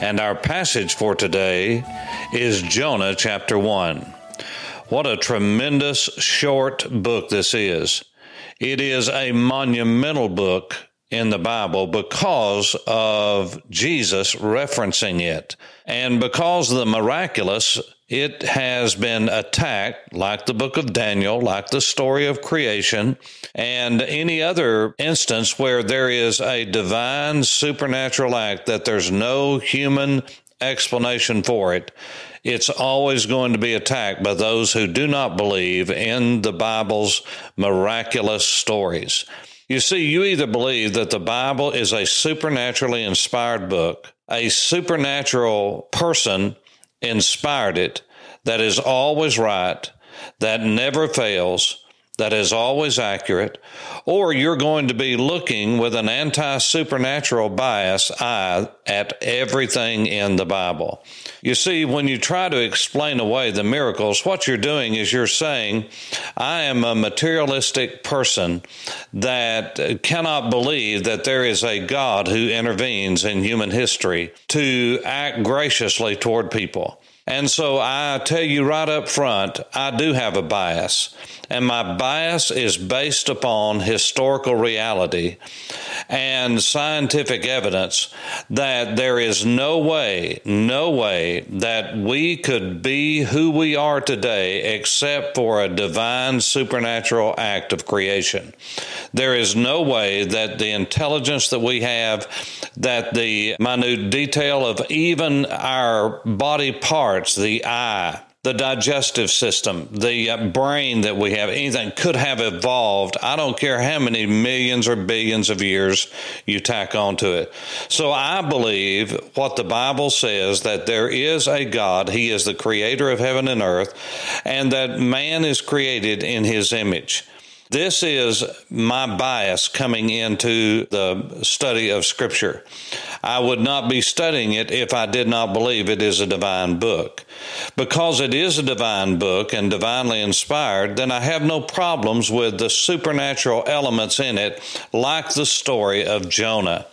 and our passage for today is Jonah chapter 1. What a tremendous short book this is. It is a monumental book in the Bible because of Jesus referencing it. And because the miraculous, it has been attacked, like the book of Daniel, like the story of creation, and any other instance where there is a divine supernatural act that there's no human explanation for it. It's always going to be attacked by those who do not believe in the Bible's miraculous stories. You see, you either believe that the Bible is a supernaturally inspired book, a supernatural person inspired it, that is always right, that never fails, that is always accurate, or you're going to be looking with an anti supernatural bias eye at everything in the Bible. You see, when you try to explain away the miracles, what you're doing is you're saying, I am a materialistic person that cannot believe that there is a God who intervenes in human history to act graciously toward people. And so I tell you right up front, I do have a bias. And my bias is based upon historical reality and scientific evidence that there is no way, no way that we could be who we are today except for a divine supernatural act of creation. There is no way that the intelligence that we have, that the minute detail of even our body parts, the eye, the digestive system, the uh, brain that we have, anything could have evolved. I don't care how many millions or billions of years you tack onto it. So I believe what the Bible says that there is a God, He is the creator of heaven and earth, and that man is created in His image. This is my bias coming into the study of Scripture. I would not be studying it if I did not believe it is a divine book. Because it is a divine book and divinely inspired, then I have no problems with the supernatural elements in it, like the story of Jonah.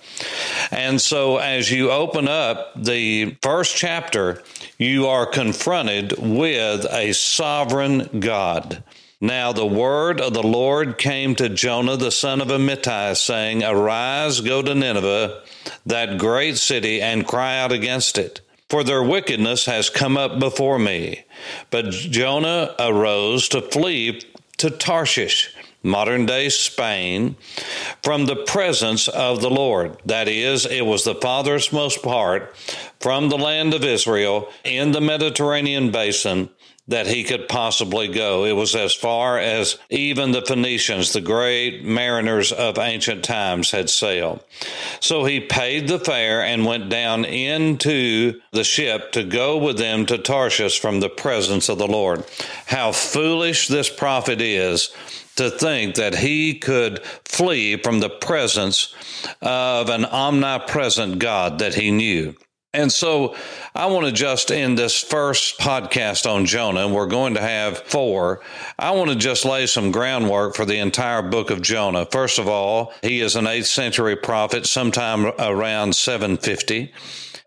And so, as you open up the first chapter, you are confronted with a sovereign God. Now the word of the Lord came to Jonah the son of Amittai, saying, Arise, go to Nineveh, that great city, and cry out against it. For their wickedness has come up before me. But Jonah arose to flee to Tarshish, modern day Spain, from the presence of the Lord. That is, it was the farthest most part from the land of Israel in the Mediterranean basin that he could possibly go. It was as far as even the Phoenicians, the great mariners of ancient times, had sailed. So he paid the fare and went down into the ship to go with them to Tarshish from the presence of the Lord. How foolish this prophet is to think that he could flee from the presence of an omnipresent God that he knew. And so I want to just end this first podcast on Jonah, and we're going to have four. I want to just lay some groundwork for the entire book of Jonah. First of all, he is an 8th century prophet, sometime around 750.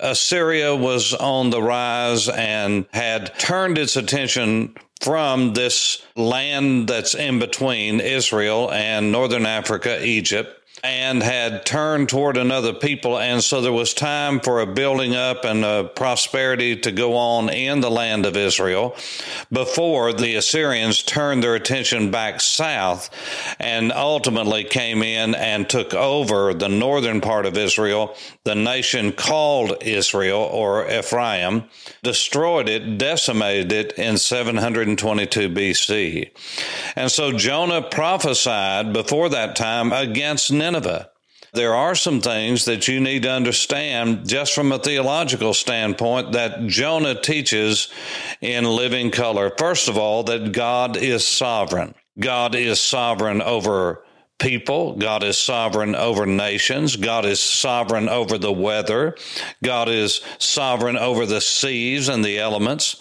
Assyria was on the rise and had turned its attention from this land that's in between Israel and northern Africa, Egypt and had turned toward another people. And so there was time for a building up and a prosperity to go on in the land of Israel before the Assyrians turned their attention back south and ultimately came in and took over the northern part of Israel, the nation called Israel or Ephraim, destroyed it, decimated it in 722 BC. And so Jonah prophesied before that time against Nineveh. Nineveh. there are some things that you need to understand just from a theological standpoint that Jonah teaches in living color. First of all, that God is sovereign. God is sovereign over people. God is sovereign over nations. God is sovereign over the weather. God is sovereign over the seas and the elements.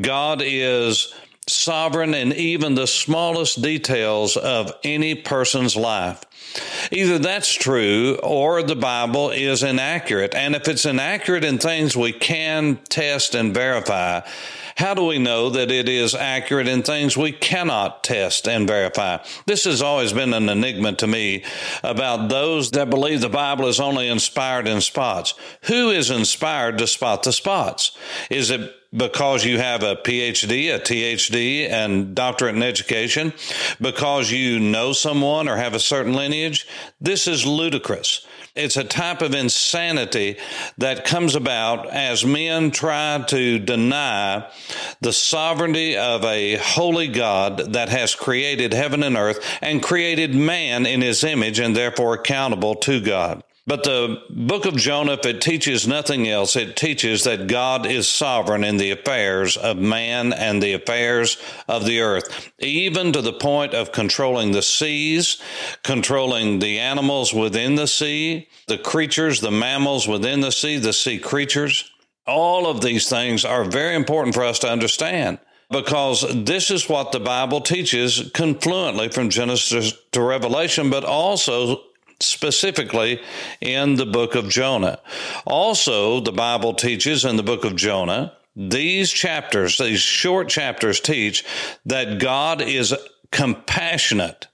God is sovereign in even the smallest details of any person's life. Either that's true or the Bible is inaccurate. And if it's inaccurate in things we can test and verify, how do we know that it is accurate in things we cannot test and verify? This has always been an enigma to me about those that believe the Bible is only inspired in spots. Who is inspired to spot the spots? Is it because you have a PhD, a THD, and doctorate in education, because you know someone or have a certain lineage, this is ludicrous. It's a type of insanity that comes about as men try to deny the sovereignty of a holy God that has created heaven and earth and created man in his image and therefore accountable to God. But the book of Jonah, if it teaches nothing else, it teaches that God is sovereign in the affairs of man and the affairs of the earth, even to the point of controlling the seas, controlling the animals within the sea, the creatures, the mammals within the sea, the sea creatures. All of these things are very important for us to understand because this is what the Bible teaches confluently from Genesis to Revelation, but also specifically in the book of Jonah. Also, the Bible teaches in the book of Jonah, these chapters, these short chapters teach that God is compassionate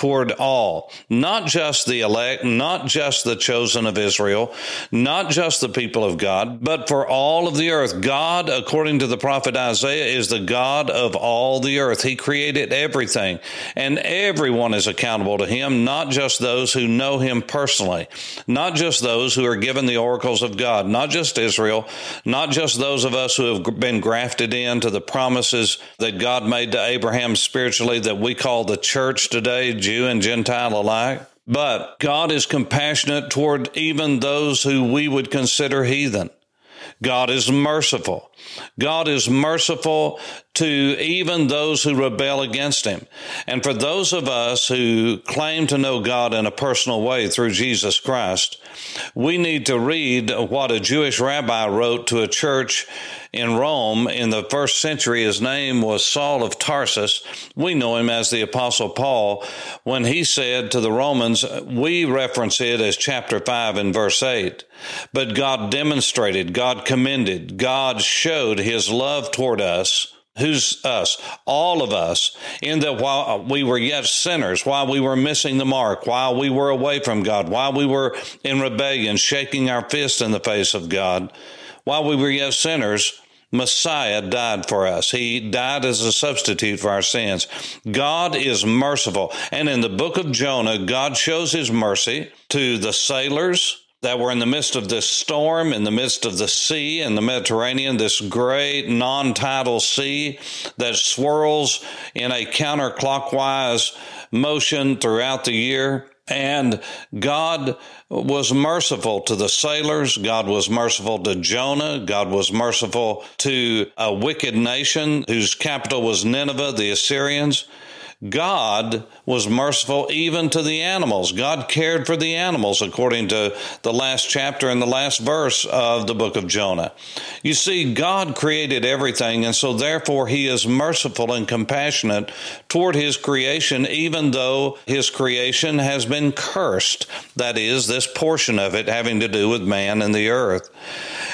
toward all, not just the elect, not just the chosen of Israel, not just the people of God, but for all of the earth. God, according to the prophet Isaiah, is the God of all the earth. He created everything, and everyone is accountable to Him, not just those who know Him personally, not just those who are given the oracles of God, not just Israel, not just those of us who have been grafted into the promises that God made to Abraham spiritually that we call the church today Jew and Gentile alike. But God is compassionate toward even those who we would consider heathen. God is merciful. God is merciful to even those who rebel against him. And for those of us who claim to know God in a personal way through Jesus Christ, we need to read what a Jewish rabbi wrote to a church in Rome in the first century. His name was Saul of Tarsus. We know him as the Apostle Paul. When he said to the Romans, we reference it as chapter 5 and verse 8. But God demonstrated, God commended, God showed his love toward us Who's us? All of us, in that while we were yet sinners, while we were missing the mark, while we were away from God, while we were in rebellion, shaking our fist in the face of God, while we were yet sinners, Messiah died for us. He died as a substitute for our sins. God is merciful. And in the book of Jonah, God shows his mercy to the sailors that were in the midst of this storm, in the midst of the sea in the Mediterranean, this great non tidal sea that swirls in a counterclockwise motion throughout the year. And God was merciful to the sailors. God was merciful to Jonah. God was merciful to a wicked nation whose capital was Nineveh, the Assyrians. God was merciful even to the animals. God cared for the animals, according to the last chapter and the last verse of the book of Jonah. You see, God created everything, and so therefore He is merciful and compassionate toward His creation, even though His creation has been cursed. That is, this portion of it having to do with man and the earth.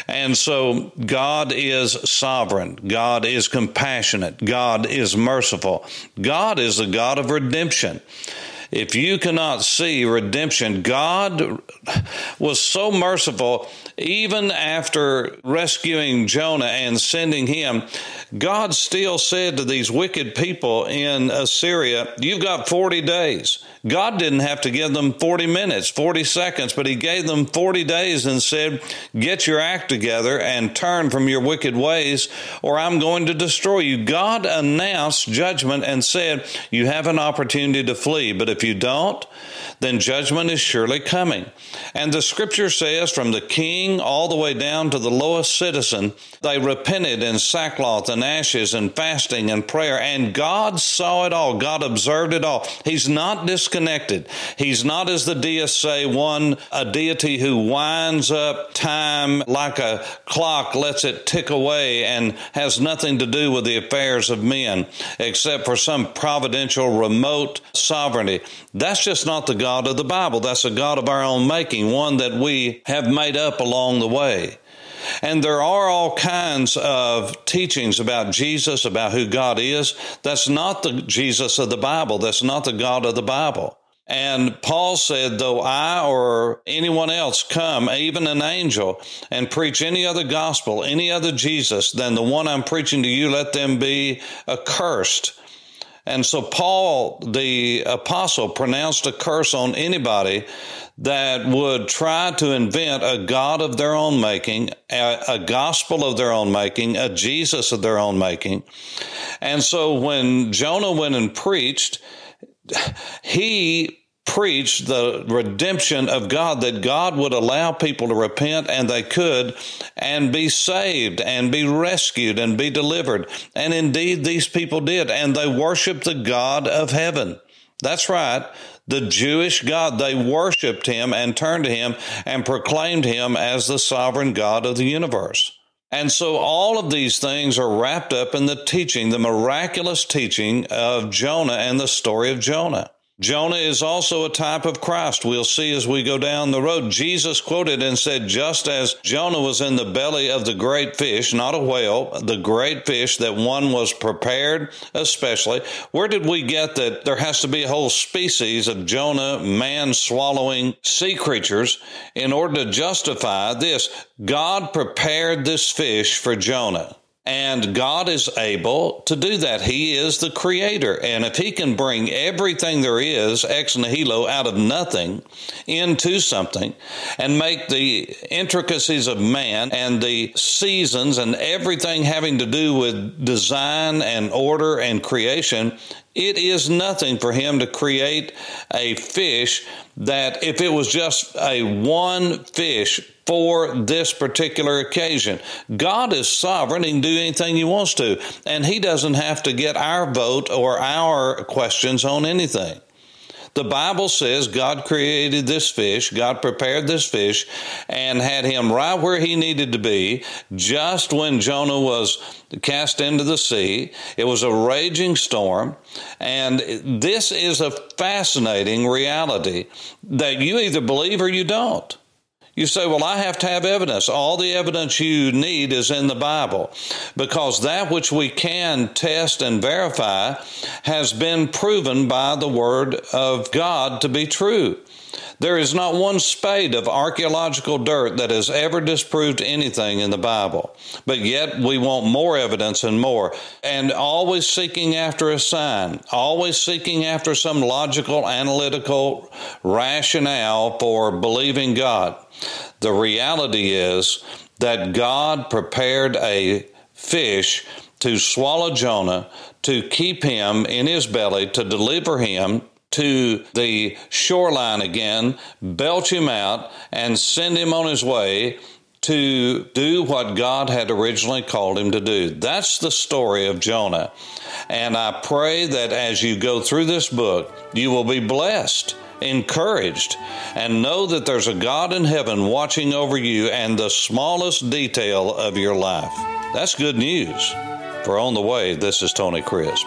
And so God is sovereign. God is compassionate. God is merciful. God is the God of redemption. If you cannot see redemption, God was so merciful even after rescuing Jonah and sending him, God still said to these wicked people in Assyria, You've got 40 days. God didn't have to give them 40 minutes, 40 seconds, but He gave them 40 days and said, Get your act together and turn from your wicked ways, or I'm going to destroy you. God announced judgment and said, You have an opportunity to flee, but if you don't, then judgment is surely coming. And the scripture says, from the king all the way down to the lowest citizen, they repented in sackcloth and ashes and fasting and prayer. And God saw it all. God observed it all. He's not disconnected. He's not, as the deists say, one, a deity who winds up time like a clock, lets it tick away, and has nothing to do with the affairs of men, except for some providential remote sovereignty. That's just not the God of the Bible. That's a God of our own making, one that we have made up along the way. And there are all kinds of teachings about Jesus, about who God is. That's not the Jesus of the Bible. That's not the God of the Bible. And Paul said, though I or anyone else come, even an angel, and preach any other gospel, any other Jesus than the one I'm preaching to you, let them be accursed. And so Paul, the apostle, pronounced a curse on anybody that would try to invent a God of their own making, a, a, gospel of their own making, a Jesus of their own making. And so when Jonah went and preached, he preached the redemption of God, that God would allow people to repent and they could and be saved and be rescued and be delivered. And indeed, these people did. And they worshiped the God of heaven. That's right. The Jewish God. They worshiped him and turned to him and proclaimed him as the sovereign God of the universe. And so all of these things are wrapped up in the teaching, the miraculous teaching of Jonah and the story of Jonah. Jonah is also a type of Christ. We'll see as we go down the road. Jesus quoted and said, just as Jonah was in the belly of the great fish, not a whale, the great fish, that one was prepared especially. Where did we get that there has to be a whole species of Jonah, man swallowing sea creatures in order to justify this? God prepared this fish for Jonah. And God is able to do that. He is the creator. And if He can bring everything there is, ex nihilo, out of nothing into something and make the intricacies of man and the seasons and everything having to do with design and order and creation, it is nothing for Him to create a fish that if it was just a one fish for this particular occasion. God is sovereign. He can do anything He wants to, and He doesn't have to get our vote or our questions on anything. The Bible says God created this fish, God prepared this fish, and had him right where he needed to be just when Jonah was cast into the sea. It was a raging storm, and this is a fascinating reality that you either believe or you don't. You say, well, I have to have evidence. All the evidence you need is in the Bible because that which we can test and verify has been proven by the Word of God to be true. There is not one spade of archaeological dirt that has ever disproved anything in the Bible. But yet we want more evidence and more. And always seeking after a sign, always seeking after some logical, analytical rationale for believing God. The reality is that God prepared a fish to swallow Jonah, to keep him in his belly, to deliver him to the shoreline again, belch him out, and send him on his way to do what God had originally called him to do. That's the story of Jonah. And I pray that as you go through this book, you will be blessed, encouraged, and know that there's a God in heaven watching over you and the smallest detail of your life. That's good news. For On the Way, this is Tony Crisp.